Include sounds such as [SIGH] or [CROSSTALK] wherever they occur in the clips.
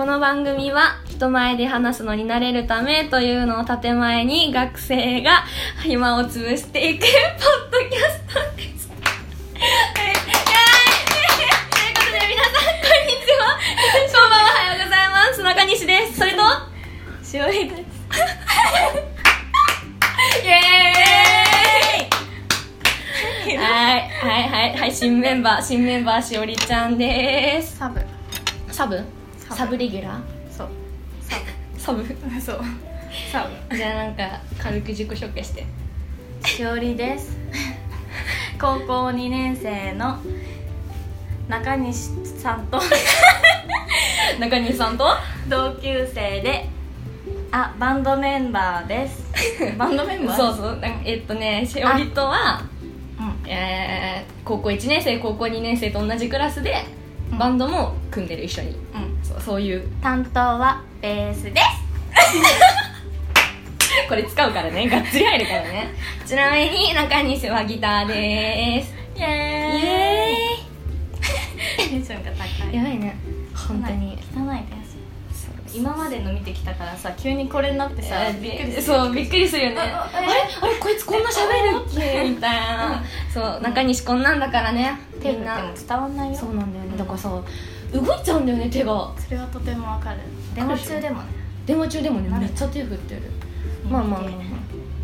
この番組は人前で話すのに慣れるためというのを建前に学生が暇を潰していくポッドキャストです。はい、ということで皆さんこんにちは。こんばんは、おはようございます。中西です。それと、しおりですイエーイはい、はい、はい、はい、新メンバー、新メンバーしおりちゃんです。サブサブ？サブレギュラー？そう。サブ。サブ。[LAUGHS] そう。サじゃあなんか軽く自己紹介して。ブしおりです。[LAUGHS] 高校2年生の中西さんと。[LAUGHS] 中西さんと？同級生であバンドメンバーです。バンドメンバー？そうそう。なんかえっとねしおりとは、うん。えー、高校1年生高校2年生と同じクラスでうん。バンドも組んでる一緒に。うんそうそういう。担当はベースです。[LAUGHS] これ使うからね。がっつり入るからね。ちなみに中西はギターです。イエイ。エテンションが高い。ーイやばいね。本当に。汚いです今までの見てきたからさ急にこれになってさえーびっくりする。そうびっくりするよね。ああれ？あれこいつこんな喋るっけ？[LAUGHS] みたいな。[LAUGHS] そう中西こんなんだからね。手振ってみんな。も伝わんないよ。そうなんだよね。だからさ動いちゃうんだよね手が。それはとてもわかる。電話中でもね。電話中でもねめっちゃ手振ってる。まあまあまあ。まあ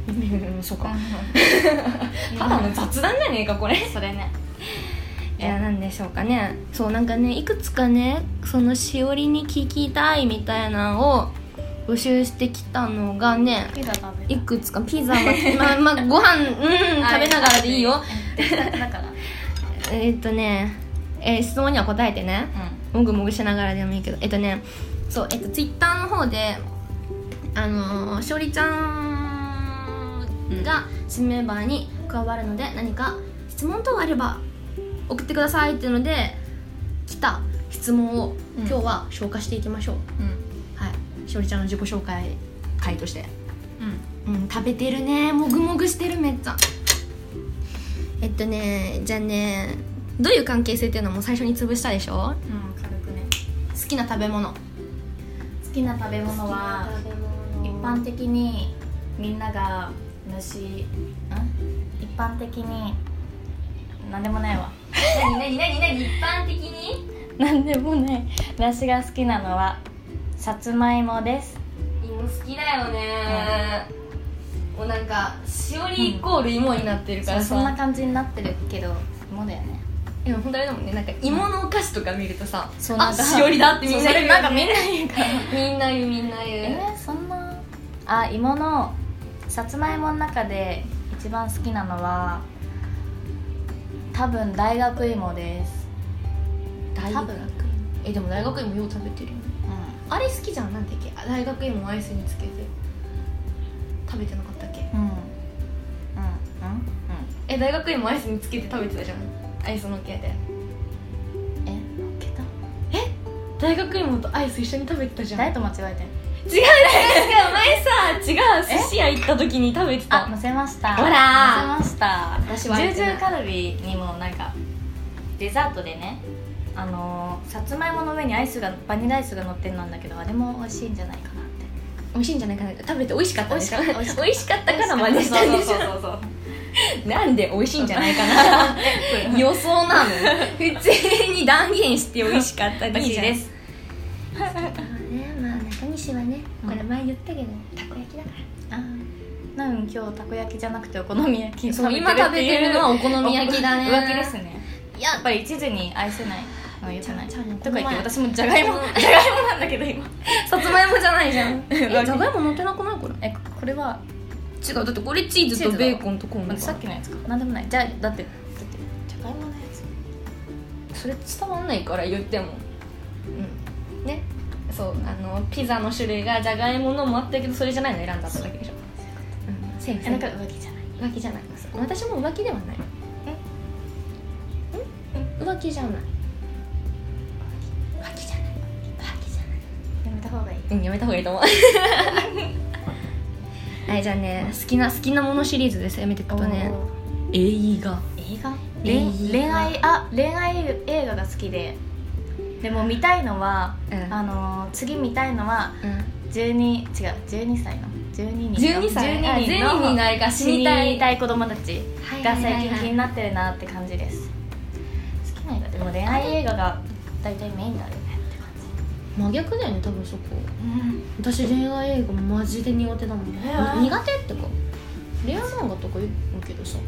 うんそうか。[LAUGHS] ただの雑談じゃねえかこれ。それね。いやなんでしょうかね。そうなんかねいくつかねそのしおりに聞きたいみたいなのを募集してきたのがねいくつか。ピザは [LAUGHS] まあまあご飯うん食べながらでいいよ。だから。[LAUGHS] えーっとね、えー質問には答えてねもぐもぐしながらでもいいけど。えっとねそうえっとツイッターの方であのー、しおりちゃんが新メンバーに加わるので何か質問等あれば送ってくださいっていうので来た質問をうん。今日は消化していきましょう、うん。はい。しおりちゃんの自己紹介回として。うん。うん食べてるね。もぐもぐしてるめっちゃ。えっとねじゃあねどういう関係性っていうのも最初に潰したでしょ？うん好きな食べ物。好きな食べ物は一般的にみんなが虫ん？一般的になんでもないわ。何何何何一般的に？なんでもない。私が好きなのはさつまいもです。芋好きだよね、もうなんかしおりイコール芋になってるからさ、そんな感じになってるけど芋だよねいや本当あれだもんね。なんか芋のお菓子とか見るとさ、あそうなんかしおりだって [LAUGHS] みんな言うよねなんかみんな言うからみんな言うみんな言う。えー、そんなあ芋のさつまいもの中で一番好きなのは多分大学芋です。大学？多分。えでも大学芋よう食べてるよね。うあれ好きじゃん？なんだっけ？あ大学芋アイスにつけて。食べてなかったっけ？ん。うん。うん。うん。え大学芋アイスにつけて食べてたじゃん？アイスのっけて。えのっけた？大学芋とアイス一緒に食べてたじゃん。誰と間違えてん？違う違う違う前さ違う寿司屋行った時に食べてた。あ乗せました。ほら。乗せました。私はジュージューカルビにもなんかデザートでねあのー、さつまいもの上にアイスがバニラアイスが乗ってるなんだけどあれも美味しいんじゃないかなって。美味しいんじゃないかな食べて美味しかったでしょ美味しかった。かったから真似したんでしそうそうそうそう。ょ [LAUGHS] なんで美味しいんじゃないかな。[LAUGHS] 予想なの。[LAUGHS] 普通に断言して美味しかった美味しいですねまあ中西はねうん。これ前言ったけどたこ焼きだかあー。なん今日たこ焼きじゃなくてお好み焼きそう今食べてるのはお好み焼きだね。浮気ですね。ややっぱり一途に愛せないのはよくない。とか言って私もじゃがいもじゃがいもなんだけど今。さつまいもじゃないじゃん。えじゃがいも乗ってなくないこれ？えこれは違う。だってこれチーズとベーコンとコーンだから。さっきのやつか。なんでもない。じゃあだってだって。じゃがいものやつ。それ伝わんないから言っても。うん。ね。そうあのピザの種類がじゃがいものもあったけどそれじゃないの選んだっただけでしょ。うん。セーフなんか浮気じゃない。浮気じゃない私も浮気ではない。え浮気じゃない。浮気じゃない。浮気じゃない。やめた方がいい。うんやめた方がいいと思う [LAUGHS] はいじゃあね好きな好きなものシリーズです。やめていくとね。映画。映画？映画？恋恋愛あ恋愛映画が好きで。でも見たいのは、うん。あのー次見たいのはうん。12違う12歳の？12人の？12歳？あ12人12人ののあれか死死にたいにたい子供たちが最近気になってるなって感じです。好きな映画？でも恋愛映画が大体メインだよ。ねって感じ真逆だよね多分そこ。うん。私恋愛映画マジで苦手だもん。えー。苦手ってか恋愛漫画とか言うけどさ。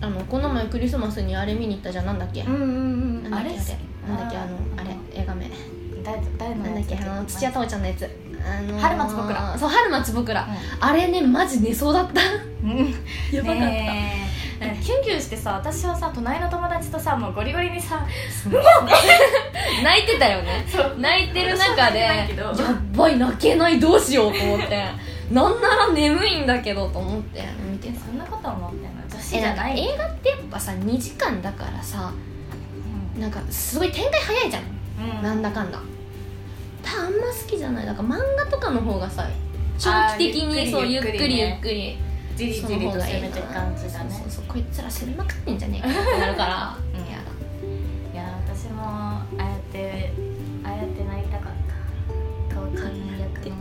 あのこの前クリスマスにあれ見に行ったじゃん。なんだっけ、うんうんうん。あれ？なんだっけあのあれ映画名。誰誰のなんだっけあの土屋太鳳ちゃんのやつ。あのー春松僕ら。そう春松僕ら、うあれねマジ寝そうだった。うん。[LAUGHS] やばかった、ねキュンキュンしてさ私はさ隣の友達とさもうゴリゴリにさ泣いてたよね。泣いてる中でやっばい泣けないどうしようと思って。[LAUGHS] なんなら眠いんだけどと思って。見てたそんなこと思ってんの女子えなんかじゃない映画ってやっぱさ2時間だからさなんかすごい展開早いじゃん、なんだかんだ。たあんま好きじゃない。だから漫画とかの方がさ長期的にそうゆゆっくりゆねっくり。じりじりと攻めていく感じだね。そうそうそうこいつら攻めまくってんじゃねえかってなるから、ってああやってなりたかった顔ちゃん役の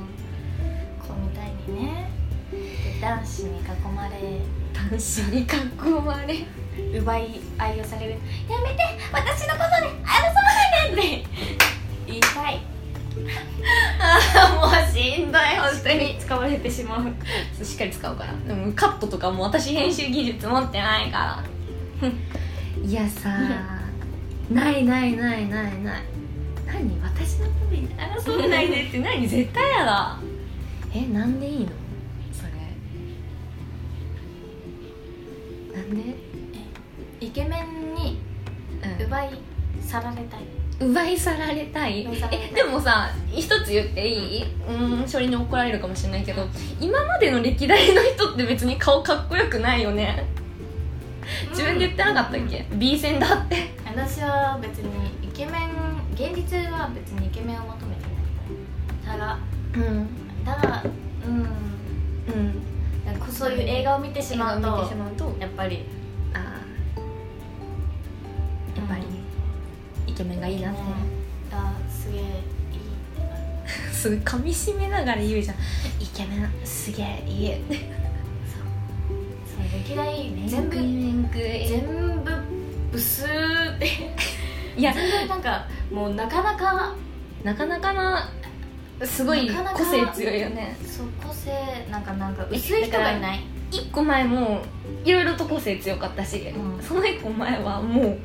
子みたいにね。で男子に囲まれ男子に囲まれ奪い合いをされる「やめて私のことで争わないで!」って言いたいもうしんどい本当に使われてしまうしっかり使うからでもカットとかも私編集技術持ってないから。いやさないないないないない。何私のために争わないでって何絶対やだ。えなんでいいの？それ。なんで、イケメンにうん奪い去られたい？奪い去られたい。えでもさ一つ言っていい？うん処理に怒られるかもしれないけど今までの歴代の人って別に顔かっこよくないよね。自分で言ってなかったっけ、B 線だって。私は別にイケメン現実は別にイケメンを求めてないただうん。だがうん。うん。なんかそういう映画を見てしまうとてしまうとやっぱり。あー。やっぱりイケメンがいいなって、あすげえいいってなる。[LAUGHS] すごい噛み締めながら言うじゃん。イケメンすげえいいそう。歴代全部全部ブスーっていやなんかもうなかなかなかなかなすごい個性強いよね。そう個性なんかなんか薄い人がいない。一個前もいろいろと個性強かったし、うん。その一個前はもう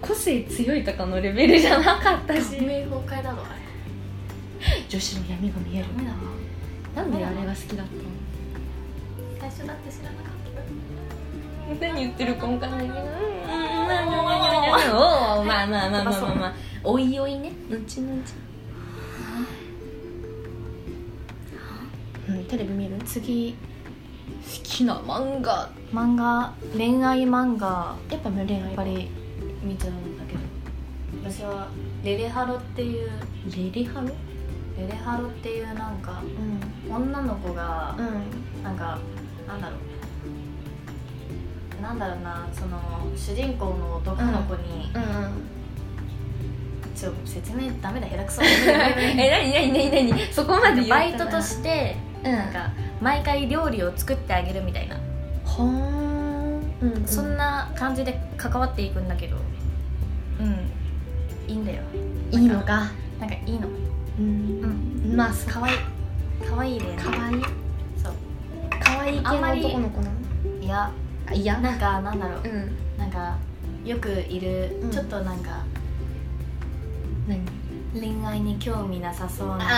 個性強いとかのレベルじゃなかったし。革命崩壊だろあれ。女子の闇が見える。な。んであれが好きだったの？最初だって知らなかっ何言ってるか分かんないけど。うん。うん。おおまあまあまあまあまあまあおいおいね後々うん。テレビ見る次好きな漫画漫画恋愛漫画やっぱ恋愛やっぱり見ちゃうん。だけど私はレレハロっていうレレハロレレハロっていうなん。かうん。女の子がうん。なん。かなん。だろうなんだろうなその主人公の男の子に、うんちょ説明ダメだ下手くそ [LAUGHS] え何何何何そこまでバイトとしてうん。なんか毎回料理を作ってあげるみたいな、はーうんうん。そんな感じで関わっていくんだけど。うん。いいんだよ。いいのか。なんかいいの。うん。うん。まあかわいいかわいい恋愛かわいい。そう。かわいい系の男の子なの？い。やあいやなんかなんだろう。うん。なんかよくいる、うん。ちょっとなんか何？恋愛に興味なさそうななん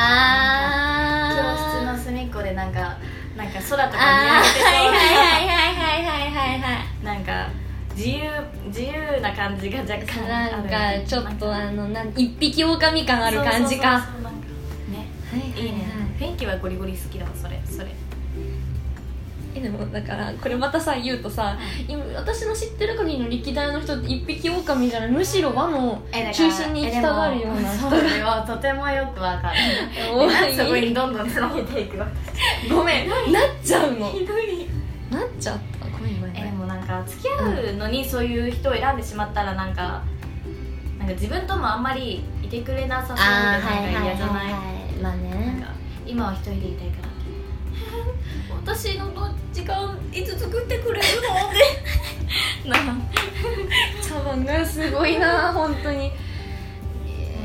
か教室のあ隅っこでなんかなんか空とか見上げてそう。はいはいはいはいはいはいはい。ななんか自由自由な感じが若干あるなんかちょっとあのなん一匹狼感ある感じか。そうそうそうそうなんかね。はい。いいね。雰囲気はゴリゴリ好きだわそれそれえでもだからこれまたさ言うとさ今私の知ってる限りの歴代の人って一匹狼じゃないむしろ輪の中心に行きたがるような人それはとてもよくわかる。そこにどんどんつなげていくわ。[LAUGHS] ごめん。なっちゃうの。ひどい。なっちゃった。ごめんごめん。でもなんか付き合うのにそういう人を選んでしまったらなんかなんか自分ともあんまりいいてくれなさそうなんかじゃない？はいまあね。か今は一人でいたいから作ってくれるの？っ [LAUGHS] てな茶碗がすごいな本当に。え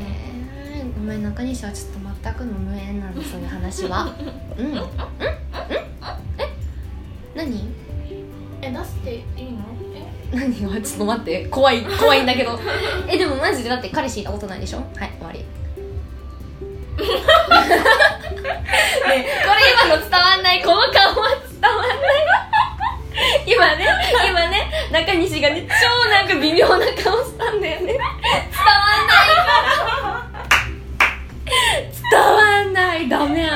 ーごめん中西はちょっと全くの無縁なんでそういう話は。[LAUGHS] うん。うん？うん？え？何？え出していいの？え？何？がちょっと待って。怖い怖いんだけど。[LAUGHS] えでもマジでだって彼氏いたことないでしょ？はい終わり。ねえこれ今の伝わんないこの顔は今ね今ね中西がね超なんか微妙な顔したんだよね。伝わんない。伝わんない。ダメ。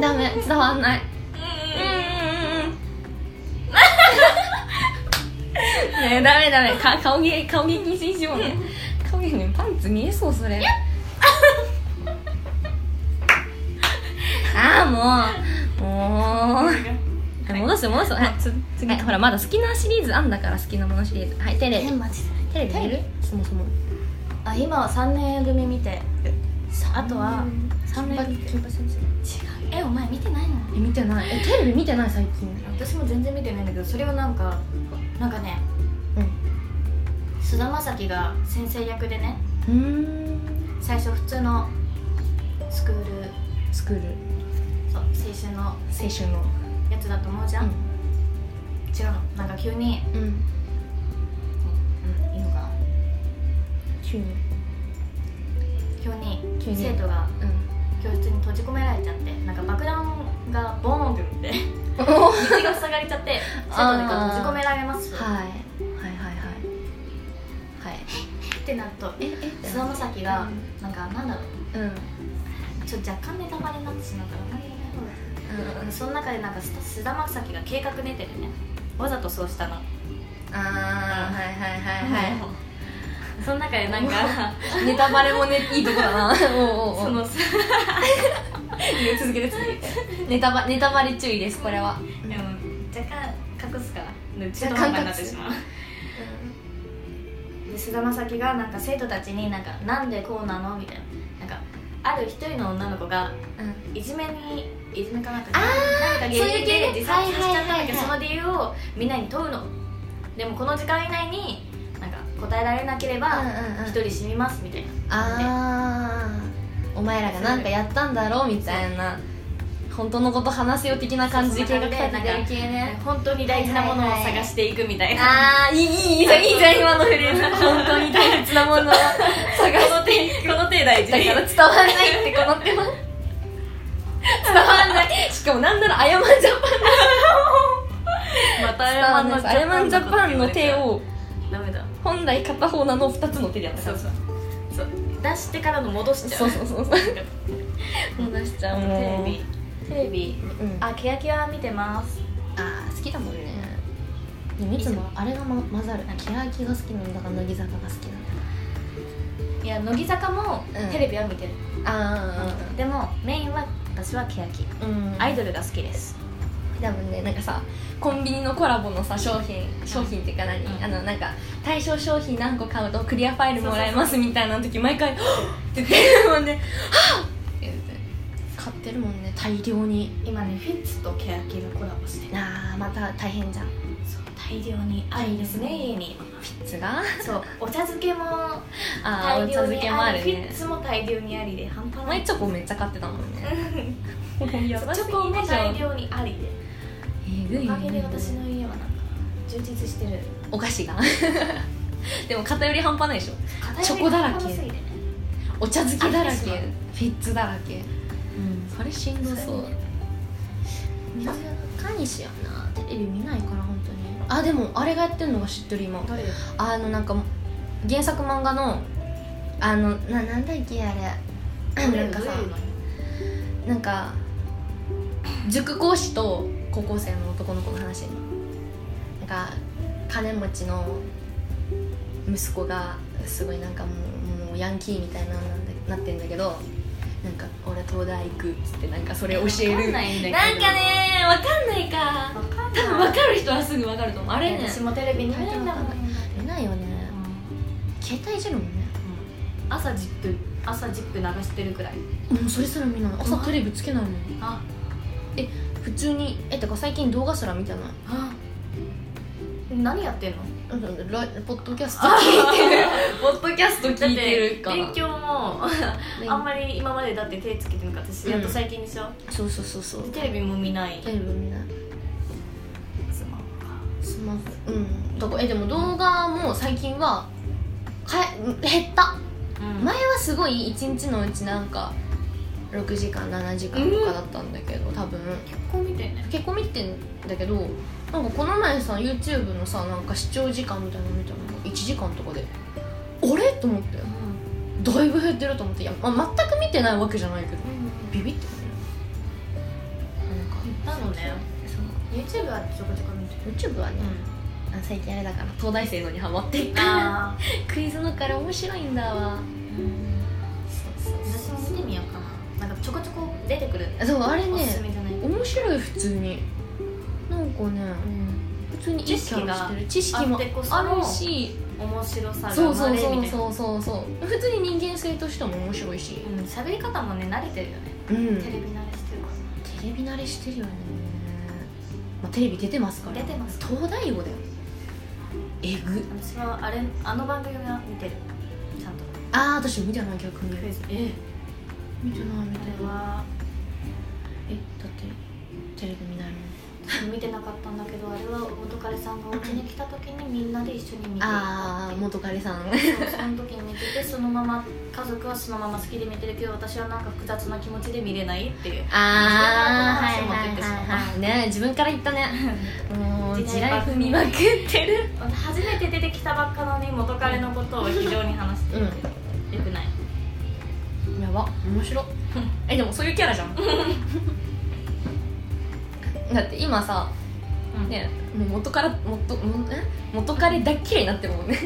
ダメ。伝わんない。ねえダメダメ。か顔芸顔芸禁止にしようね。顔芸ねパンツ見えそうそれ。[LAUGHS] ああもう。もう戻す戻す。はい。つ次。ほらまだ好きなシリーズあんだから好きなものシリーズはいテレビ。マジでテレビ見る？そもそも。あ今は3年組見て。あとは3年組金八先生。違うえお前見てないの？え見てない。えテレビ見てない最近。私も全然見てないんだけどそれをなんかなんかね菅田将暉が先生役でね。うんうん。最初普通のスクール。スクール。そう青春の。青春のやつだと思うじゃん、違うの。なんか急に。うん。うん。うんいいのか。な急に。急に。急に。生徒が。うん。教室に閉じ込められちゃって。なんか爆弾がボーンって打って。お道が塞がれちゃって [LAUGHS] 生徒が閉じ込められます。はい。はい。はい。はい。はい。ってなるとええ菅田将暉がなんかなんだろう。うん。ちょっと若干ネタバレになってしまうから何言えない方がいいその中でなんか菅田将暉が計画練っててね。わざとそうしたの。ああはいはいはいはい。その中でなんか [LAUGHS] ネタバレもねいいとこだな。[LAUGHS] おうおうおそうの [LAUGHS] 続けて続けて。ネタバネタバレ注意ですこれは。でも若干隠すか。らで中途半端になってしまう。で菅田将暉がなんか生徒たちになんかなんでこうなの？みたいな。なんかある一人の女の子がうん。いじめにいじめかなんか何か原因で自殺しちゃったんだけど、はいはいはいはいその理由をみんなに問うの。でもこの時間以内になんか答えられなければ一人死にますみたいな。ああお前らがなんかやったんだろうみたいな。本当のこと話せよ的な感じで計画立ててる系ね。本当に大事なものを探していくみたいな、ああいいいいいいじゃんいいじゃん今のフレーズ本当に大切なものを探この手この手大事だから伝わんないってこの手間伝わんない。しかもなんならアヤマンジャパンまた伝わんないアヤマンジャパンの手を。ダメだ。本来片方なのを2つの手でやった。そう。そう。そう出してからの戻しちゃそううそうそう。そう。戻しちゃう。もうテレビ。テレビうん。あ欅は見てます。あー好きだもんね。でもいつもあれが、ま、混ざる。欅が好きなんだか乃木坂が好きなんだいや乃木坂もうん。テレビは見てる、あでもメインは私は欅。あうん。アイドルが好きです。多分ねなんかさコンビニのコラボのさ商品商品っていうか何、うん。あのなんか対象商品何個買うとクリアファイルもらえますみたいな時毎回「はっ!」って言ってるもんね「はっ!」って言って。買ってるもんね大量に。今ねフィッツと欅がコラボしてる。あーまた大変じゃん大量にありですね家に。フィッツが？そう。お茶漬けもあーお茶大量に漬けもありフィッねツも大量にありで半端ない。前チョコめっちゃ買ってたもんね。やばすチョコも大量にありで。えぐいおかげで私の家はなんか充実してる。お菓子が？[LAUGHS] でも偏り半端ないでしょ。チョコだらけ。お茶漬けだらけ。フィッツだらけ。うんそれしんどそう。水中西やなテレビ見ないから本当にあでもあれがやってるのが知ってる今。あのなんか原作漫画のあのななんだっけあれ。なんかさなんか塾講師と高校生の男の子の話。なんか金持ちの息子がすごいなんかもうもうヤンキーみたいななってんだけどなんか俺東大行くっつってなんかそれ教える。ないんかねわかんないか。多分わかる人はすぐわかると思う。あれね。私もテレビ見ないんだもん出ないよね。携帯いじるもんね。朝ジップ朝ジップ流してるくらい。もうそれすら見ない。朝テレビつけないもん。あ。普通にえてか最近動画すら見てない。あ。何やってんの？うんラポッドキャスト聞いてる。ポッドキャスト聞いてるかな。勉強もあんまり今までだって手つけてなかったし、うん。やっと最近でしょそうそうそうそう。テレビも見ない。テレビ見ない。スマホか。スマホ。うん。だからえでも動画も最近はかえ減った。うん。前はすごい1日のうちなんか6時間7時間とかだったんだけど、多分。結構見てんね。結構見てんだけどなんかこの前さ YouTube のさなんか視聴時間みたいなの見たの。が1時間とかで。あれ？と思って。だいぶ減ってると思って。いや、まあ、全く見てないわけじゃないけど。ビビってね。なんかなのね。そう。YouTube はちょこちょこ見てる。YouTube はね、あ最近あれだから。東大生のにハマってる。か [LAUGHS] クイズのから面白いんだわ。そうそう私も見てみようかな。なんかちょこちょこ出てくる。そうあれね面白い普通になんかね普通にいいキャラしてる。知識もあるし面白さがそう生そうそうそうそうそう。普通に人間性としても面白いし。うん喋り方もね慣れてるよね。うん。テレビ慣れしてるかテレビ慣れしてるよね、まあ、テレビ出てますから。出てます。東大王だよ。えぐ。ら私はあれあの番組は見てる。ちゃんと。ああ私見てない逆に。え見てない見てない。えだってテレビ見ないもん見てなかったんだけどあれは元彼さんがお家に来た時にみんなで一緒に見てああ元彼さん。その時に見ててそのまま家族はそのまま好きで見てるけど私はなんか複雑な気持ちで見れないっていう。ああはい持ってってしまったはいはいはい。ね自分から言ったね。[LAUGHS] もう地地雷雷踏みまくってる。初めて出てきたばっかのに元彼のことを非常に話して。うん。よくない。やば面白。えでもそういうキャラじゃん [LAUGHS] だって今さうん。ねもう元から元もえ？元彼だっけになってるもんね。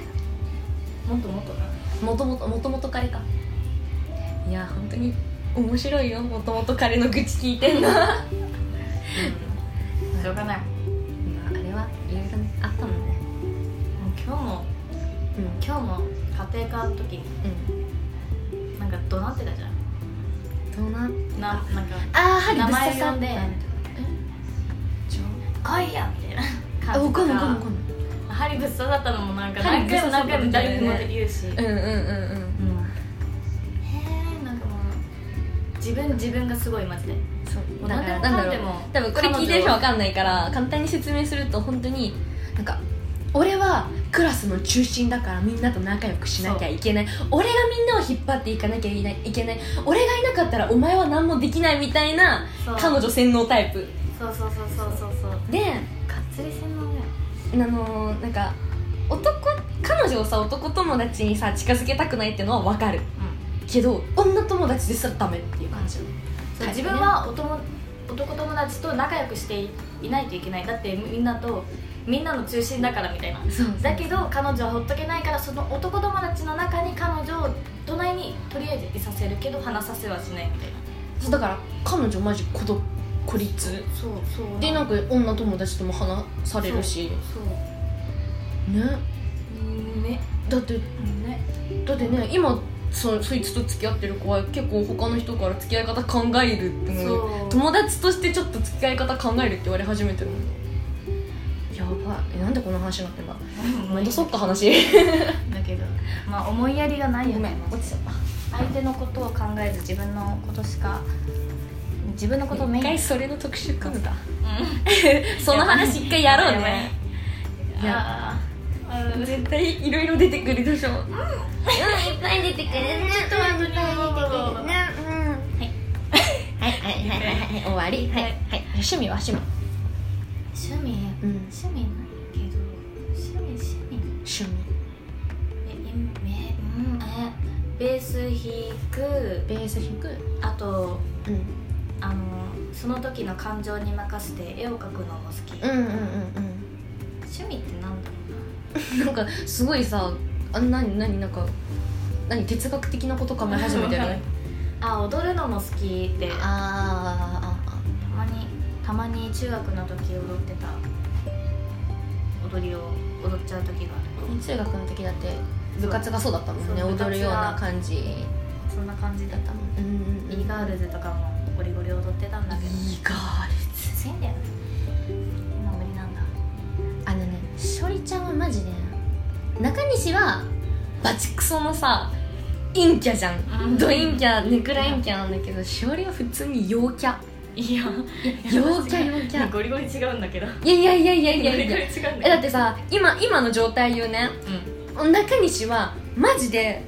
もっともっと。な元々元々彼か。いや本当に面白いよ。元々彼の愚痴聞いてんの。ま [LAUGHS] あしょうがない。もあれはいろいろねあったもんね。う今日もうん。今日も家庭科の時にうん。なんか怒鳴ってたじゃん。どうなななんかああ針名前呼んでちょ「来いや!」みたいな。[LAUGHS] あ感じとわかんないわかんないわかかんない。針ぶっ刺さったのもなんか針何回も何回も誰にも言うし、うんうんうんうん。うんへえなんかもう自分自分がすごいマジで。そう。もうだかなんだろう多分これ聞いてる人わかんないから簡単に説明すると本当になんか俺はクラスの中心だからみんなと仲良くしなきゃいけない。俺がみんなを引っ張っていかなきゃいけない。俺がいなかったらお前は何もできないみたいな彼女洗脳タイプそうそうそうそうそうそう。でがっつり洗脳だよ。あのーなんか男彼女をさ男友達にさ近づけたくないっていうのは分かる。けど女友達ですらダメっていう感じそうタイプね自分はおとも男友達と仲良くしていないといけない。だってみんなとみんなの中心だからみたいな。そうだけど彼女はほっとけないからその男友達の中に彼女を隣にとりあえずいさせるけど話させはしないみたいな。そうだから彼女マジ孤独孤立。そうそう。でなんか女友達とも話されるし。そうねう。んね。だってね。だってね今そそいつと付き合ってる子は結構他の人から付き合い方考えるってもうそう。友達としてちょっと付き合い方考えるって言われ始めてるもんやばい。えなんでこんな話になってんだ？戻そっか話。だけどまあ思いやりがないよね。落ちちゃった。相手のことを考えず自分のことしか自分のことをメイン。一回それの特集組むか。うん。その話一回やろうね。い。や絶対いろいろ出てくるでしょ。うん、いっぱい出てくる。ねちょっと待って。ねうん。はい。はい。はい。はい。はい。はい。終わり。はい。はい。趣味は趣味。趣味？うん。趣味ないけど。趣味趣味。趣味。えええうん。えベース弾く。ベース弾く。あとうんあのその時の感情に任せて絵を描くのも好き、うんうんうん。趣味ってなんだろうんなんかすごいさあなになになんか何哲学的なこと考え始めてる？う [LAUGHS] なあ踊るのも好きで。たあまにたまに中学の時踊ってた。踊りを踊っちゃう時がある。中学の時だって部活がそうだったもんね。踊るような感じ。そんな感じだったもんうんうん。イーガールズとかもゴリゴリ踊ってたんだけど。イーガールズきついんだよね。今無理なんだ。あのねしおりちゃんはマジで中西はバチクソのさ陰キャじゃん、うん。ド陰キャネクラ陰キャなんだけどしおりは普通に陽キャ。いや。陽キャ陽キャ。ゴリゴリ違うんだけど。いやいやいやいやいや。いやえだってさ今今の状態言うね。中西はマジで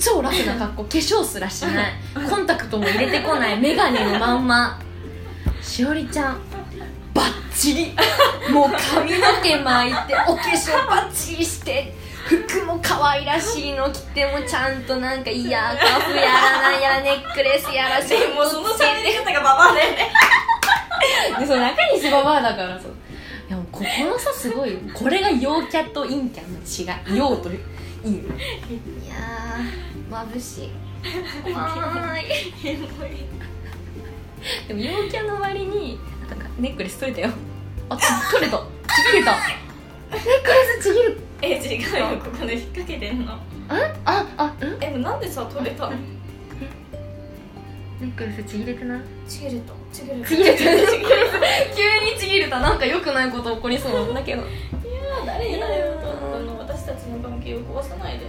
超ラフな格好化粧すらしない。コンタクトも入れてこない。眼鏡のまんま。しおりちゃんバッチリ。もう髪の毛巻いてお化粧バッチリして。服も可愛らしいの着てもちゃんとなんかイヤーカフやらなんやらネックレスやらしでもその喋り方がババアだよね。[LAUGHS] でそう中西ババアだからそういやもうここの差すごいよ。これが陽キャと陰キャの違い。陽と陰。いやー眩しい。[LAUGHS] でも陽キャの割になんかネックレス取れたよ。あち取れた。ちぎれた。ネックレスちぎる。え違うよ。ここで引っ掛けてんの。あああうんえなんでさ取れた？のネックレスちぎれてない？ちぎれた。ちぎれた。ちぎれた。[LAUGHS] 急にちぎれた。なんか良くないこと起こりそう。だけど誰だよ。あの私たちの関係を壊さないで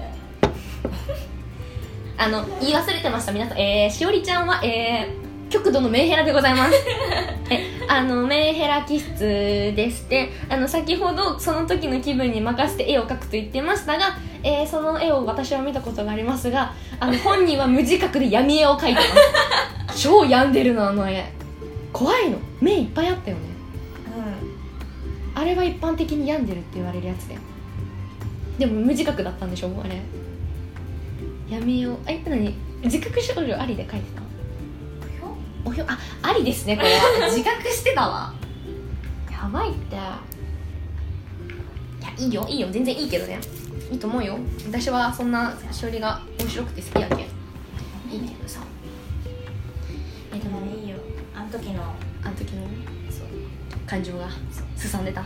あの言い忘れてました。皆さんえー、しおりちゃんはえー、極度のメンヘラでございます。[LAUGHS] えあのメンヘラ気質でしてあの先ほどその時の気分に任せて絵を描くと言ってましたが、えー、その絵を私は見たことがありますがあの [LAUGHS] 本人は無自覚で闇絵を描いてます。超病んでるのあの絵。怖いの。目いっぱいあったよね。あれは一般的に病んでるって言われるやつだよ。でも無自覚だったんでしょあれ闇絵をあえっと何？自覚症状ありで描いてたおひょ？あありですねこれは。[LAUGHS] 自覚してたわ。やばいって。いやいいよ。いいよ。全然いいけどね。いいと思うよ。私はそんなしおりが面白くて好きやけん。いいけどさえでもいいよ。あの時の。あの時のそう。感情がすさんでた。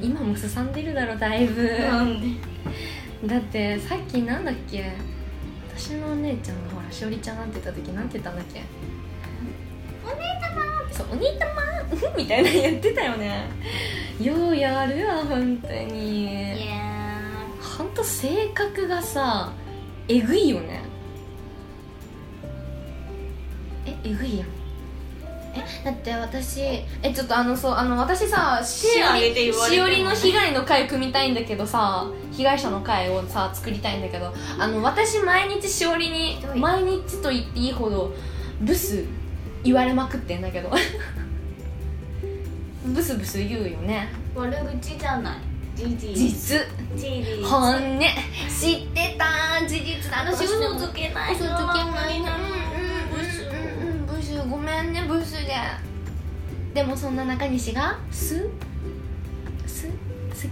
今今もすさんでるだろだいぶ。なんで？だってさっきなんだっけ？私のお姉ちゃんがほらしおりちゃんなんて言った時なんて言ったんだっけ？お姉様そうお兄様みたいな言ってたよね。ようやるわ本当に。いやほんと性格がさえぐいよね。ええぐいやんえだって私えちょっとあのそうあの私さし手おりしおりの被害の会組みたいんだけどさ被害者の会をさ作りたいんだけどあの私毎日しおりに毎日と言っていいほどブス言われまくってんだけど。[LAUGHS] ブスブス言うよね。悪口じゃない。事実。本音。知ってた。事実だ私嘘つけない。嘘つけないなめんねブスで。でもそんな中西がすす好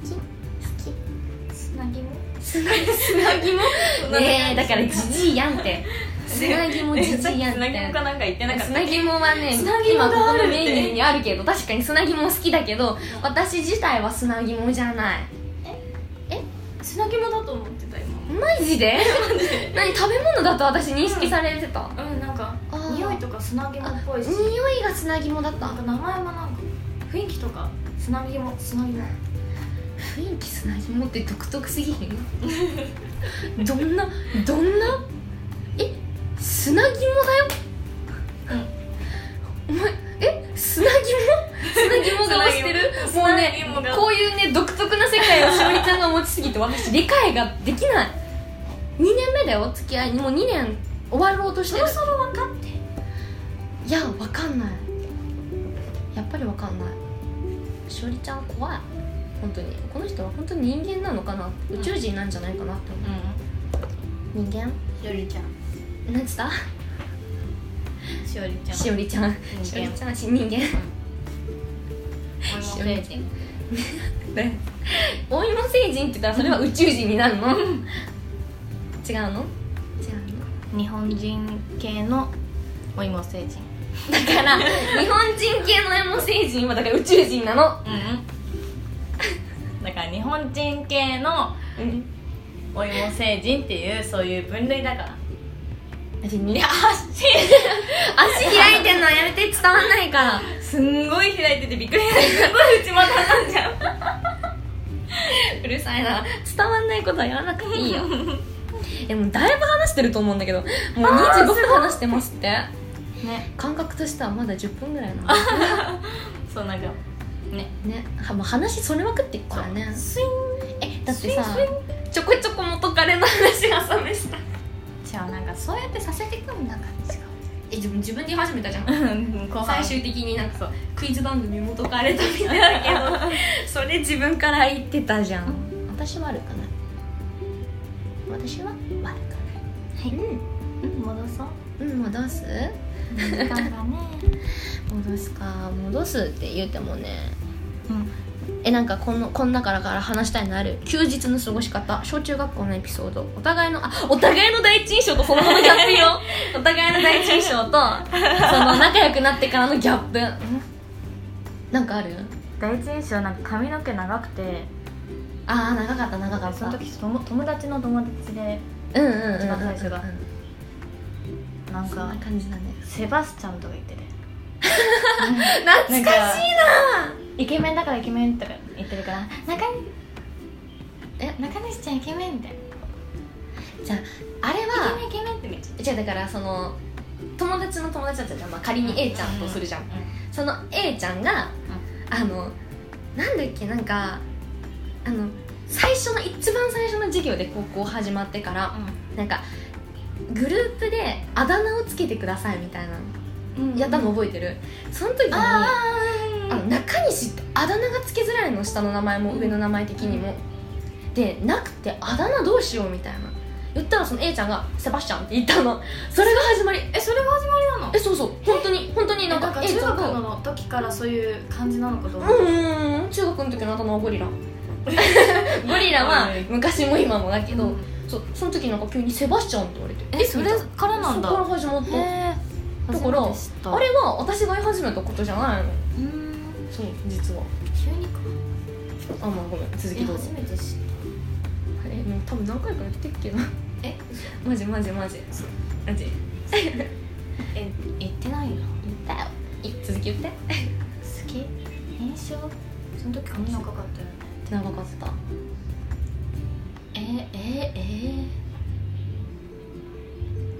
き？好き？砂肝？砂砂肝？[LAUGHS] ねえだからジジイやんって。砂肝ジジイやんって。[LAUGHS] 砂肝かなんか言ってなかった砂肝はね今ここのメニューにあるけど確かに砂肝好きだけど私自体は砂肝じゃない。砂肝だと思ってた今。[LAUGHS] マジで？何？食べ物だと私認識されてた、うんなんかあー匂いとか砂肝っぽいし。匂いが砂肝だった。なんか名前もなんか雰囲気とか砂肝。砂肝雰囲気砂肝って独特すぎへん？[LAUGHS] どんなどんな？え砂肝だよ？お前え砂肝？砂肝顔してる？もうねこういうね独特な世界をしおりちゃんが持ちすぎて私理解ができない。2年目だよ付き合い。にもう2年終わろうとしてる。そろ分かっていやわかんない。やっぱりわかんない。しおりちゃん怖い。本当に。この人は本当に人間なのかな。宇宙人なんじゃないかなって思う、人間？しおりちゃん。なんつった？しおりちゃん。しおりちゃん。人間。しおりちゃんし人間。お芋星人。お芋星人って言ったらそれは宇宙人になるの？違うの？違うの日本人系のお芋星人だから日本人系のエモ星人はだから宇宙人なの。うんだだから日本人系のうん。お芋星人っていうそういう分類だから。足いや足。足開いてんのはやめて伝わんないから。すんごい開いててびっくり。したすごい内股なんじゃんうるさいな。伝わんないことはやらなくていいよ。[LAUGHS] でもだいぶ話してると思うんだけど。もう25分話してますってね。感覚としてはまだ10分ぐらいなの [LAUGHS] そうなんかね。ね。はもう話それまくっていくからね。スインえだってさちょこちょこ元彼の話朝飯した。違うなんかそうやってさせてくんだか。らえ自分自分で言い始めたじゃん。最終的になんかそうクイズ番組元カレだみたいだけど [LAUGHS] それ自分から言ってたじゃん。私は悪くない。私は悪くない。はい。戻そう。うん、うん、戻す？時間がね戻すか戻すって言うてもね。うん。えなんかこのこんなからから話したいのある？休日の過ごし方。小中学校のエピソード。お互いのあお互いの第一印象とその後のギャップよ。[LAUGHS] お互いの第一印象と [LAUGHS] その仲良くなってからのギャップ。なんかある？第一印象なんか髪の毛長くて。ああ長かった長かった。その時友友達の友達で。うんうんうんうん一番最初が。なんそんなか感じだね。セバスチャンとか言ってて。懐かしいな。イケメンだからイケメンとか言ってるから中え中西ちゃんイケメンみたいな。じゃああれイはケメンイケメンってめっちゃじゃあだからその友達の友達だったじゃん、まあ、仮に A ちゃんとするじゃん、その A ちゃんが、あのなんだっけなんかあの最初の一番最初の授業で高校始まってからなんかグループであだ名をつけてくださいみたいな。うんやったの覚えてる。その時にああの中西ってあだ名がつけづらいの下の名前も上の名前的にも。でなくてあだ名どうしようみたいな言ったらその A ちゃんが「セバスチャン」って言ったの。それが始まり。えそれが始まりなの？えそうそう。本当に。本当になんか中学の時からそういう感じなのかと思ううんうんうん。中学の時のあだ名はゴリラ。[LAUGHS] ゴリラははい。昔も今もだけど、うんそうその時なんか急に「セバスチャン」って言われて。えそれからなんだ。そこから始まった。だからあれは私が言い始めたことじゃないの。うん。そう実は。急にか？あまあごめん続えきどうぞ初めて知っあれもう多分何回か言ってっけどたえ？[LAUGHS] マジマジマジ。マジ。え言ってないよ。言ったよ。い続き言って。好き？印象？その時髪長かったよね。長かったえー、えー、え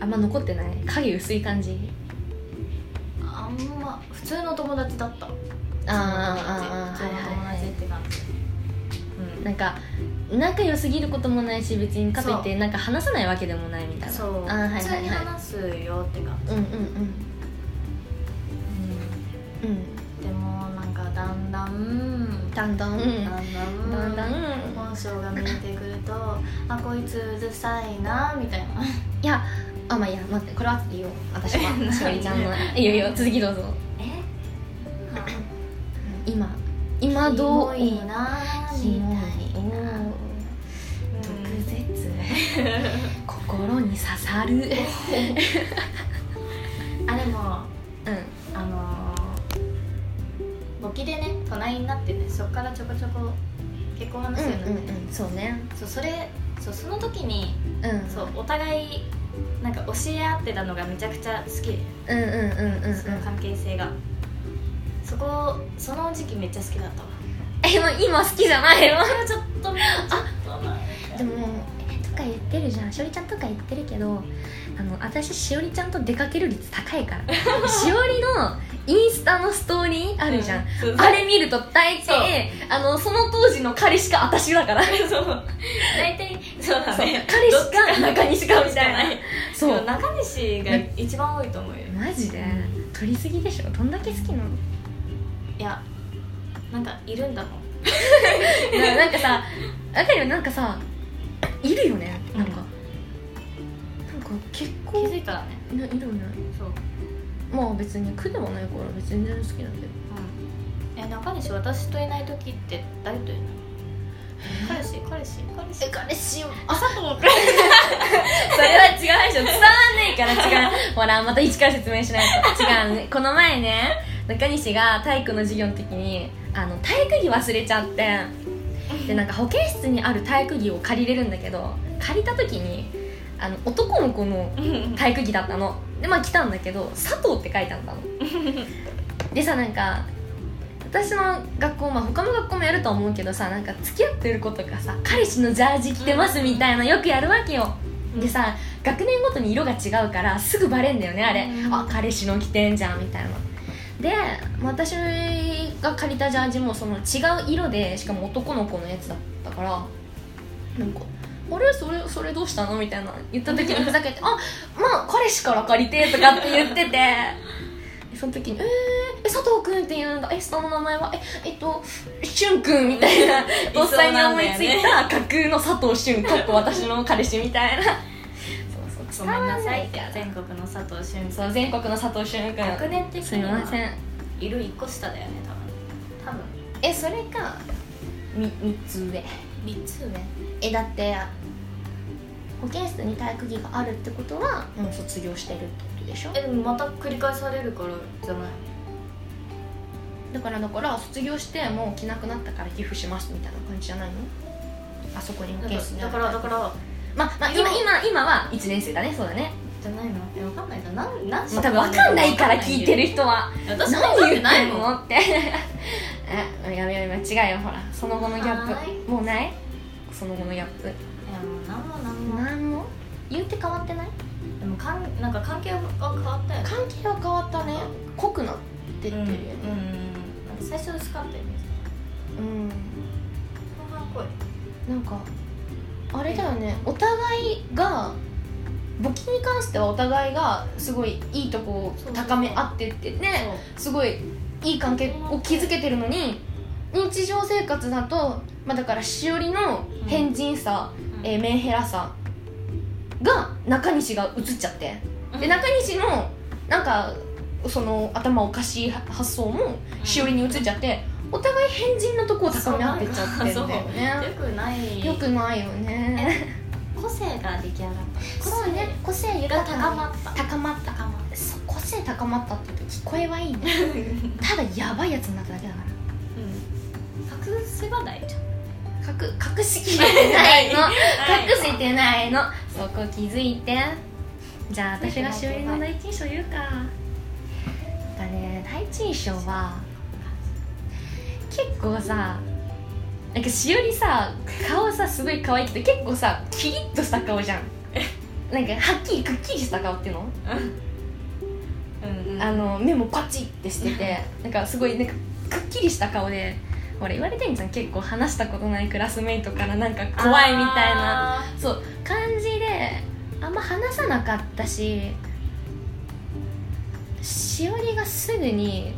あんま残ってない？影薄い感じ？ー、あんま普通の友達だった。あーあーあー普通の友達って感じうんなんか仲良すぎることもないし別にかといってなんか話さないわけでもないみたいなそう、あーはいはい普通にはい話すよって感じ、うんうんうんうんでもなんかだんだんだんだんだんだんだんだん本性が見えてくるとあこいつうるさいなみたいな。いやあまあいいや待ってこれは言おう。私は [LAUGHS] しおりちゃんのいいよいいよ続きどうぞ。え？今今どう？キモいなみたいな。毒舌。心に刺さる。[LAUGHS] うんあでもあのー、簿記でね隣になってねそっからちょこちょこ結婚話すようになって、うんうんうん。そうね。そうそれそうその時にうん。そうお互いなんか教え合ってたのがめちゃくちゃ好き。で、うんうんうんうんうん。その関係性が。そこその時期めっちゃ好きだったわ。[LAUGHS] えもう今好きじゃないの？それちょっと [LAUGHS] もうちょっとなんかでもえとか言ってるじゃん。しおりちゃんとか言ってるけどあの私しおりちゃんと出かける率高いから。[LAUGHS] しおりのインスタのストーリーあるじゃん、そうあれ見ると大抵あのその当時の彼しか私だから。そう。大体そうだね。彼しか中西かみたい。なそう。中西が一番多いと思うよ。マジで。取りすぎでしょ。どんだけ好きなの？いやなんかいるんだもん。[LAUGHS] ななんかさわかるよ。なんかさいるよね。なんか、結気構づいたらね。いるよねそう。まあ別に苦ではないから別に全然好きなんだよ。うん。え中西私といない時って誰といるの？彼氏？彼氏？彼氏？彼氏あ佐藤君 [LAUGHS] それは違うでしょ。伝わんねえから違う。ほらまた一から説明しないと。違う。ねこの前ね中西が体育の授業の時にあの体育着忘れちゃって。でなんか保健室にある体育着を借りれるんだけど借りた時にあの男の子の体育着だったの。でまあ来たんだけど「佐藤」って書いてあったの。でさなんか私の学校まあ他の学校もやると思うけどさなんか付き合ってる子とかさ彼氏のジャージ着てますみたいなよくやるわけよ。でさ学年ごとに色が違うからすぐバレんだよねあれ、うん。あ彼氏の着てんじゃんみたいな。で私が借りたジャージもその違う色でしかも男の子のやつだったからなんか「あれそれそれどうしたの?」みたいな言った時にふざけて「あまあ彼氏から借りて」とかって言ってて。その時に「えー、え佐藤君って言うんだえ下の名前はええっと俊君」みたいな。[LAUGHS] とっさに思いついた架空の佐藤俊かっこ私の彼氏みたいな。そうそうごめんなさい。全国の佐藤俊そう全国の佐藤俊君学年的すみにはません。いる一個下だよね多分。多分。えそれかみ3つ上。3つ上？えだって保健室に体育着があるってことはもう卒業してるってことでしょ？えでもまた繰り返されるからじゃない？だからだから卒業してもう着なくなったから寄付しますみたいな感じじゃないの？あそこに保健室にあだるからだからまあ、まあ、今今今は1年生だねそうだね。じゃないの？えわかんないな。なんなんもう多分分かんないから聞いてる人は。私も分かってないのって。[LAUGHS] えやめやめ違うよほら。その後のギャッはプもうない？その後のギャップ。いやもうなんもなんも。何も？言うて変わってない？でもかんなんか関係は変わったよね。関係は変わったね。濃くなってってるよね。うんなんか最初薄かったよねうん、後半濃い。なんかあれだよね。お互いが簿記に関してはお互いがすごいいいとこを高め合ってってね。すごいいい関係を築けてるのに日常生活だと、まあ、だからしおりの変人さ、うんえーメンヘラさが中西が映っちゃって。で中西のなんかその頭おかしい発想もしおりに移っちゃってお互い変人のとこを高め合ってっちゃってるんだよね。よくない。よくないよね。個性が出来上がった。そうね。個性が高まった。高まった。高まっそう個性高まったって言うと聞こえはいいね。[LAUGHS] ただやばいやつになっただけだかた隠せば大丈ら隠隠しきれてないの。[LAUGHS] はい。隠せてないの。そこ気づいて。じゃあ私がしおりの第一印象言うか。なんかね第一印象は結構さなんかしおりさ顔さすごい可愛くて結構さキリッとした顔じゃん。なんかはっきりくっきりした顔っていうの？夫うん。あの目もパチってしててなんかすごいなんかくっきりした顔でほら言われてんじゃん結構話したことないクラスメイトからなんか怖いみたいな。そう感じであんま話さなかったししおりがすぐに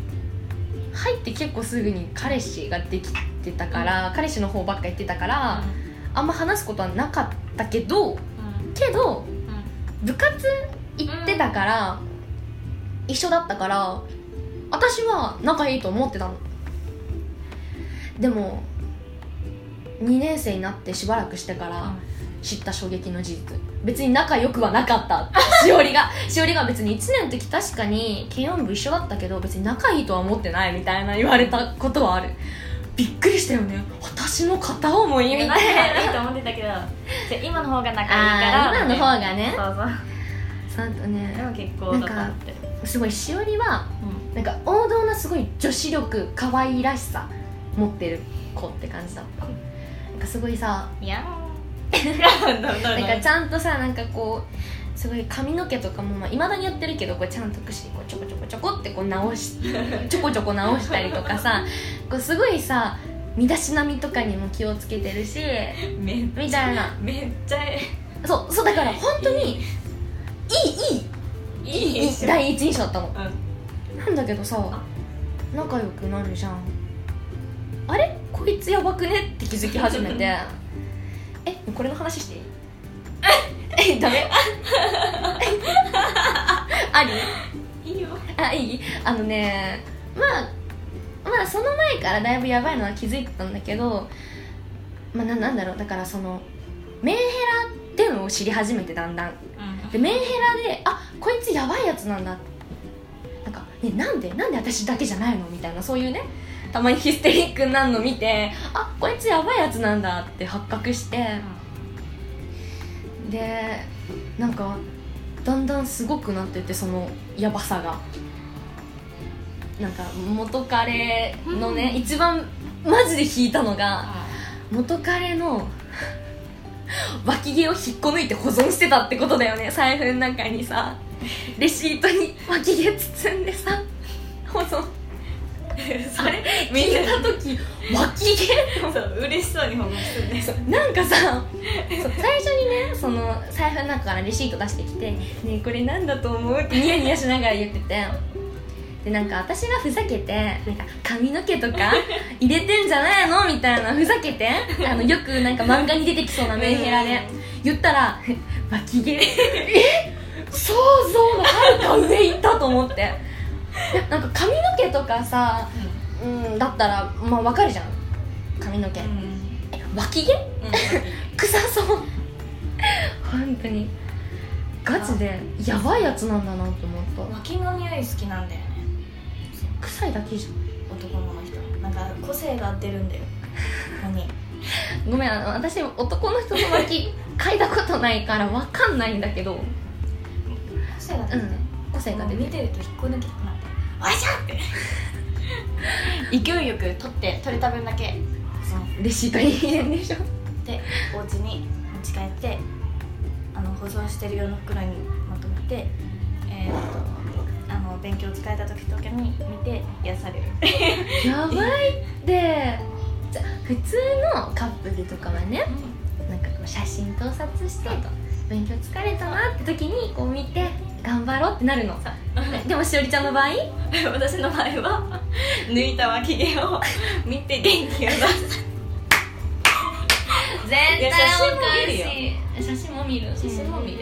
入って結構すぐに彼氏ができてたから、彼氏の方ばっか言ってたから、あんま話すことはなかったけどけど部活行ってたから、一緒だったから私は仲いいと思ってたのでも2年生になってしばらくしてから知った衝撃の事実。別に仲良くはなかった。しおりが [LAUGHS] しおりが別に1年の時確かに軽音部一緒だったけど別に仲いいとは思ってないみたいな言われたことはある。びっくりしたよね。私の片思いみたいな。いいと思ってたけどじゃあ今の方が仲いいから今の方がね。そうそう。そうとでねも結構だったって。すごいしおりはなんか王道なすごい女子力可愛らしさ持ってる子って感じだった。なんかすごいさいや [LAUGHS] なんなかちゃんとさなんかこうすごい髪の毛とかもまあ、未だにやってるけどこうちゃんとくしこうちょこちょこちょこってこう直し [LAUGHS] ちょこちょこ直したりとかさこうすごいさ身だしなみとかにも気をつけてるしめっみたいな。めっちゃそうそうだから本当にいいいい。いいいい第一印象だったの。なんだけどさ仲良くなるじゃんあれ？こいつやばくね？って気づき始めて。[LAUGHS] えこれの話していい？[LAUGHS] えダメ？[LAUGHS] あり？いいよ。あいい？あのねまあまあその前からだいぶやばいのは気づいてたんだけどまあななんだろう？だからそのメンヘラっていうのを知り始めてだんだん。でメンヘラであこいつやばいやつなんだなんか、ね、なんで？なんで私だけじゃないの？みたいなそういうねたまにヒステリックになるの見てあこいつやばいやつなんだって発覚してでなんかだんだんすごくなってってそのやばさが。なんか元彼のね、一番マジで引いたのが元彼の [LAUGHS] 脇毛を引っこ抜いて保存してたってことだよね財布の中にさレシートに脇毛包んでさ保存。あれ？聞いた時脇毛そう嬉しそうに保護してねそうなんかさそう最初にねその財布の中からレシート出してきて「ねえこれなんだと思う?」ってニヤニヤしながら言ってて。でなんか私がふざけてなんか髪の毛とか入れてんじゃないの？みたいなふざけてあのよくなんか漫画に出てきそうなメンヘラで言ったら「[LAUGHS] 脇毛。え？想像のはるか上行った」と思って。なんか髪の毛とかさ、うん、だったらまあわかるじゃん。髪の毛、え脇毛？[LAUGHS] 臭そう。本当に。ガチでやばいやつなんだなって思った。脇の匂い好きなんだよね。臭いだけじ男の人。なんか個性が出るんだよ。ここに。ゃんごめんあの私男の人の脇嗅いだことないからわかんないんだけど。個性が出るね、個性が出て見てると引っこ抜きたくなって「おいしゃ!」って。勢いよく取って取れた分だけ。レシートに入れんでしょ。でお家に持ち帰ってあの保存してる用の袋にまとめてえー、っとあの勉強使えた時とかに見て癒される。やばいって。じゃ普通のカップルとかはねなんかこう写真盗撮してと勉強疲れたなって時にこう見て頑張ろうってなるの。でもしおりちゃんの場合？[LAUGHS] 私の場合は抜いた脇毛を見て元気が出す。[LAUGHS] 絶い。や写真も見るよ。写真も見る。写真も見る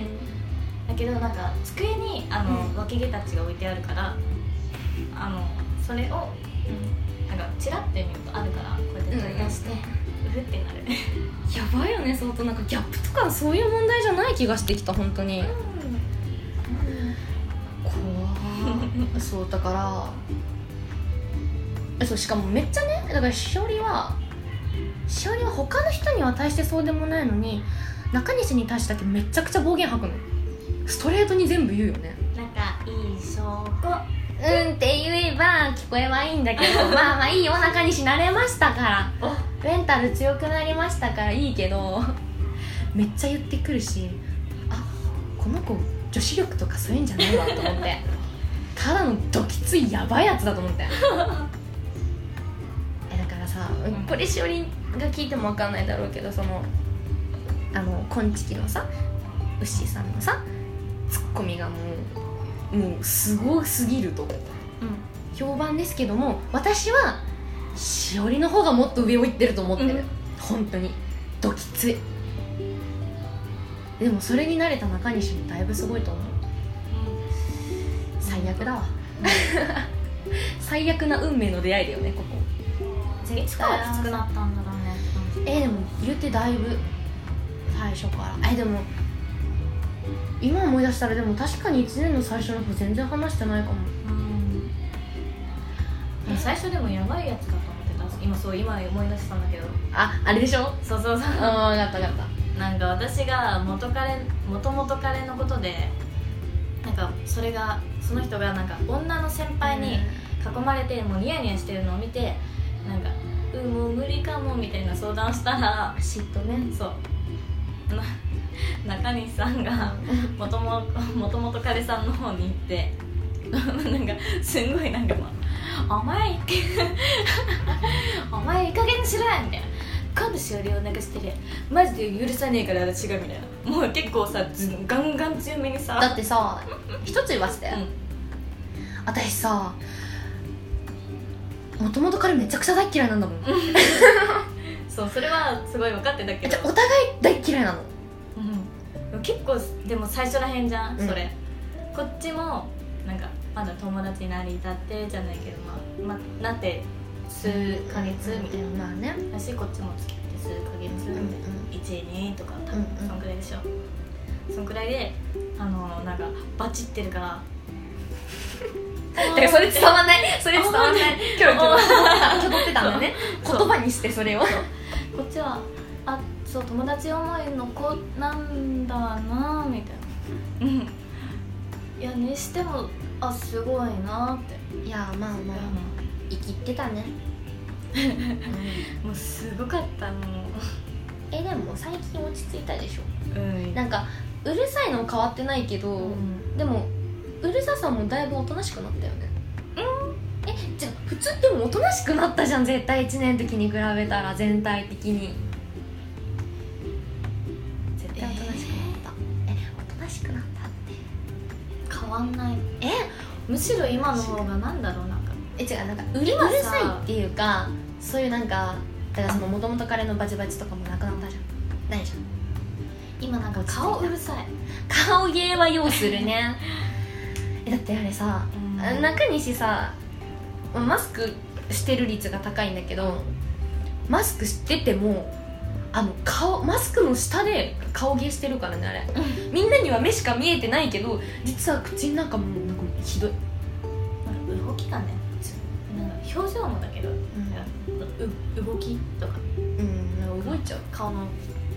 だけどなんか机にあの、うん。脇毛たちが置いてあるからあのそれをなんかチラッて見るとあるからこうやって取り出して、うふってなる。[LAUGHS] やばいよね。相当なんかギャップとかそういう問題じゃない気がしてきた本当に。怖い [LAUGHS] そうだからえそうしかもめっちゃねだからしおりはしおりは他の人には対してそうでもないのに中西に対してだけめちゃくちゃ暴言吐くの。ストレートに全部言うよね。なんかいい証拠。うんって言えば聞こえはいいんだけど [LAUGHS] まあまあいいよ中西慣れましたから。メンタル強くなりましたからいいけどめっちゃ言ってくるしあこの子女子力とかそういうんじゃないわと思ってただのドキついやばいやつだと思って。[LAUGHS] えだからさこれしおりが聞いても分かんないだろうけどそのあのこんちきのさウッシーさんのさツッコミがもうもうすごすぎると評判ですけども私はしおりの方がもっと上を行ってると思ってる、うん。本当に。ドキついでもそれに慣れた中西もだいぶすごいと思う。最悪だわ。最悪な運命の出会いだよねここ。いつからきつくなったんだろうね。えーでも言うてだいぶ最初から。えでも今思い出したらでも確かに1年の最初の方全然話してないかも。うん。最初でもやばいやつかと思ってた。今そう今思い出したんだけど。ああれでしょ？そうそうそう。ああ分かった分かっなんか私が元彼元々彼のことでなんかそれがその人がなんか女の先た輩に囲まれてもうニヤニヤしてるのを見てなんか「うんもう無理かも」みたいな相談したら嫉妬ね。そう。な中西さんがもとももともと彼さんの方に行ってなんかすんごいなんかもう「お前お前いい加減にしろや」みたいな「今度しおりを泣かしてるマジで許さねえから私が」みたいなもう結構さずガンガン強めにさだってさ [LAUGHS] 一つ言わせて、うん。私さもともと彼めちゃくちゃ大嫌いなんだもん、[LAUGHS] そうそれはすごい分かってたけど。えお互い大嫌いなの？うん。結構でも最初らへんじゃん、うん。それ。こっちもなんかまだ友達になりたってじゃないけどまあ、まあ、なって数ヶ月みたいな、まあね。だしこっちも付き合って数ヶ月みたいな、うん12とか多分そんくらいでしょ、そんくらいであのなんかバチってるから。[LAUGHS] だからそれ伝わんない。それ伝わんない。キョロキョロキョドってたんだね言葉にしてそれを。こっちはあそう友達思いの子なんだなみたいな。うん。いやにしてもあすごいなって。いやまあまあ生きってたね、もうすごかったもうえでも最近落ち着いたでしょうんなんかうるさいの変わってないけど、うんでもうるささもだいぶおとなしくなったよねうんえじゃあ普通でもおとなしくなったじゃん絶対1年の時に比べたら全体的に絶対おとなしくなったえおとなしくなったって変わんないえむしろ今の方がなんだろうなえ違うなんかうるうる今ささい。っていうかそういうなんかだからそのもともと彼のバチバチとかもなくなったじゃん。ないじゃん。今なんか顔うるさい。顔芸は要するね。[LAUGHS] えだってあれさ、うん。中西さマスクしてる率が高いんだけどマスクしててもあの顔マスクの下で顔芸してるからねあれ。みんなには目しか見えてないけど実は口の中もなんかひどい、動きがね表情もだけど、う動きとか。うん、動いちゃう。顔の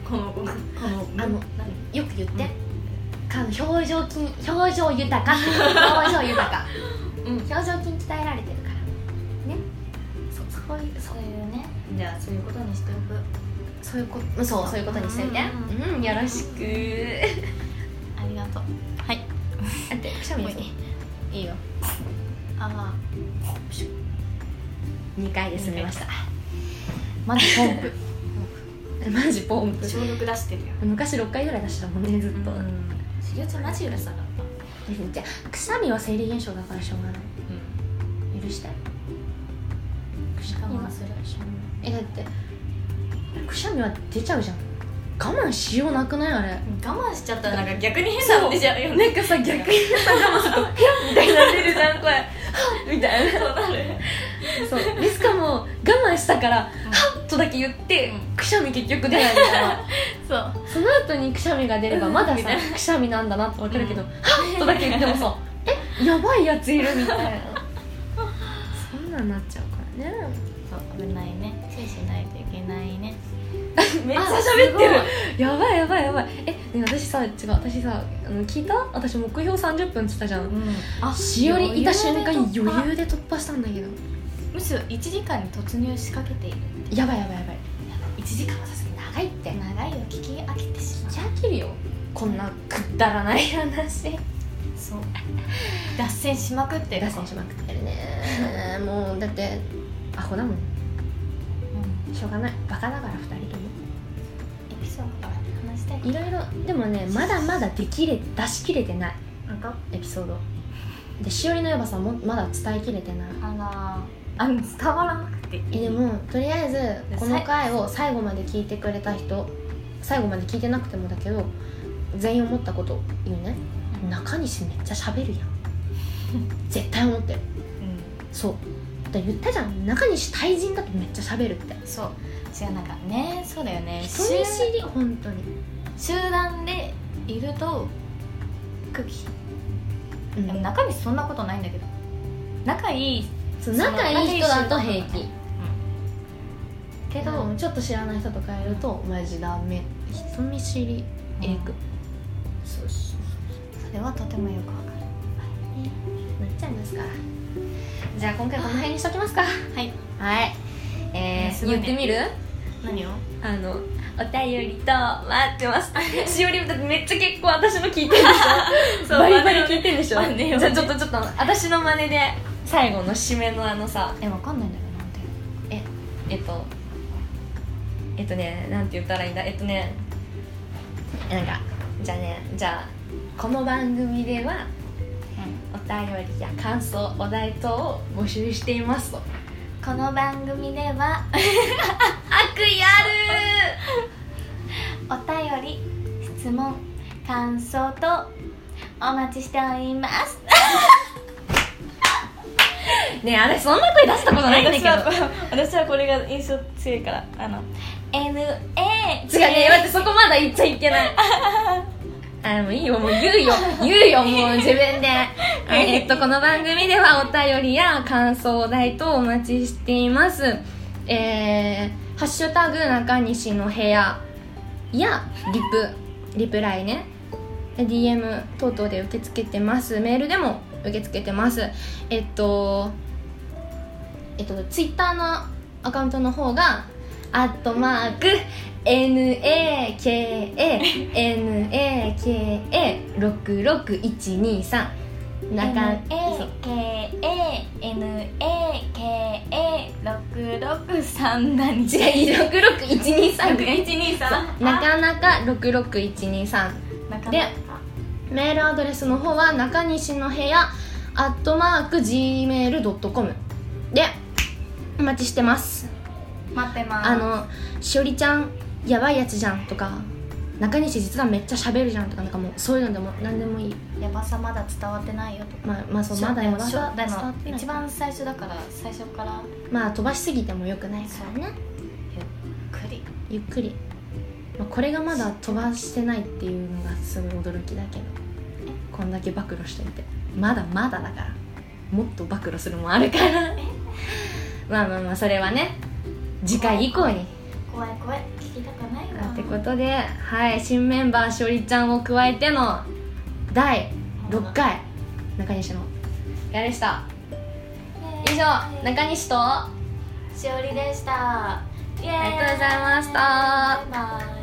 このこのあの何よく言って、うん。か表情筋表情豊か。表情豊か。うん。表情筋鍛えられてるから。ね。そうそういうそういうね。じゃあそういうことにしておく。そういうことそうそういうことにしといて。ううん、よろしく。[LAUGHS] ありがとう。はい。[LAUGHS] あってくしゃみいいよ。あ2回で済みました。マジポンプ。マジポンプ。消毒出してるよ昔6回ぐらい出したもんねずっと、しげちゃん。マジうるさかったじゃあくしゃみは生理現象だからしょうがない。許してくしゃみはするえだってくしゃみは出ちゃうじゃん我慢しようなくない？あれ。我慢しちゃったらなんか逆に変なの出ちゃうよね。なんかさ逆にさ我慢すると「ピャッ」みたいな出るじゃんこれ。みたいな。そうなる。そう。でしかも我慢したから「はっ」とだけ言って、うん。くしゃみ結局出ないみたいなそう。その後にくしゃみが出ればまださくしゃみなんだなって分かるけど「うん。はっ」とだけ言ってもさ「[LAUGHS] えやばいやついる」みたいな。[LAUGHS] そんなんなっちゃうからね。そう危ないね。注意しないといけないね [LAUGHS] めっちゃあ喋ってる。すやばいやばいやばい。えね私さ違う私さあの聞いた？私目標30分っつったじゃん。うん。あしおりいた瞬間に余裕裕で突破したんだけど。むしろ1時間に突入しかけている。やばいやばいやばい。1時間はさすがに長いって。長いよ聞き飽きてしまう。じゃあ切るよこんなくだらない話そう脱線しまくってる脱線しまくってるねもうだってアホだもんうんしょうがないバカだから2人ともいいろいろでもねまだまだできれ出し切れてない。なんか？エピソード。でしおりのやばさもまだ伝えきれてない。あら。あの伝わらなくて。いいえでもとりあえずこの回を最後まで聞いてくれた人最後まで聞いてなくてもだけど全員思ったこと言うね。うん。中西めっちゃ喋るやん。[LAUGHS] 絶対思ってる。そう。だ言ったじゃん。中西対人だとめっちゃ喋るって。うんそう。違うなんかねそうだよね。人見知り本当に集団でいると空気。うん。でも中身そんなことないんだけど。仲いい仲いい人だと平気。けど、けどちょっと知らない人とかいるとマジダメ。人見知りえぐそうそうそれはとてもよくわかなっちゃいますから。じゃあ今回この辺にしときますか。るはい。はい。えーすごいね。言ってみる？何を？あのお便りと待ってます。[LAUGHS] しおりだってめっちゃ結構私の聞いてるでしょ？[LAUGHS] そうバリバリ聞いてるでしょ？真似よじゃあちょっとちょっと私の真似で最後の締めのあのさえわかんないんだよなんて。えっとえっとねなんて言ったらいいんだ？えっとねなんかじゃあねじゃあこの番組ではお便りや感想お題等を募集していますとこの番組では悪意あお便り質問感想とお待ちしております。る [LAUGHS] ねえあれそんな声出したことないんだけど。私は私はこれが印象強いからあの NA 違うね待ってそこまだ言っちゃいけない [LAUGHS] あもういいよもう言うよ。[LAUGHS] 言うよもう自分で。あ [LAUGHS] えっとこの番組ではお便りや感想題とお待ちしています。えー、ハッシュタグ中西の部屋やリプリプライね。DM 等々で受け付けてます。メールでも受け付けてます。えっとえっとツイッターのアカウントの方がアットマーク NAKANAKA66123 中そう NAKANAKA663 何違う66123 66123なかなか66123でメールアドレスの方は中西の部屋アットマーク Gmail.com でお待ちしてます待ってます。あのしおりちゃんやばいやつじゃんとか中西実はめっちゃ喋るじゃんとかなんかもうそういうのでも何でもいい。やばさまだ伝わってないよとか。まあまあそうまだやばさ伝わってない。一番最初だから最初から。まあ飛ばしすぎてもよくないからね。ゆっくり。ゆっくり、まあ、これがまだ飛ばしてないっていうのがすごい驚きだけど。こんだけ暴露しといて。まだまだだから。もっと暴露するもんあるから。まあまあまあそれはね次回以降に。怖い怖い。聞きたくないわ。ってことではい新メンバーしおりちゃんを加えての第6回中西の。やでした。以上中西と。しおりでした。ありがとうございました。バイバイ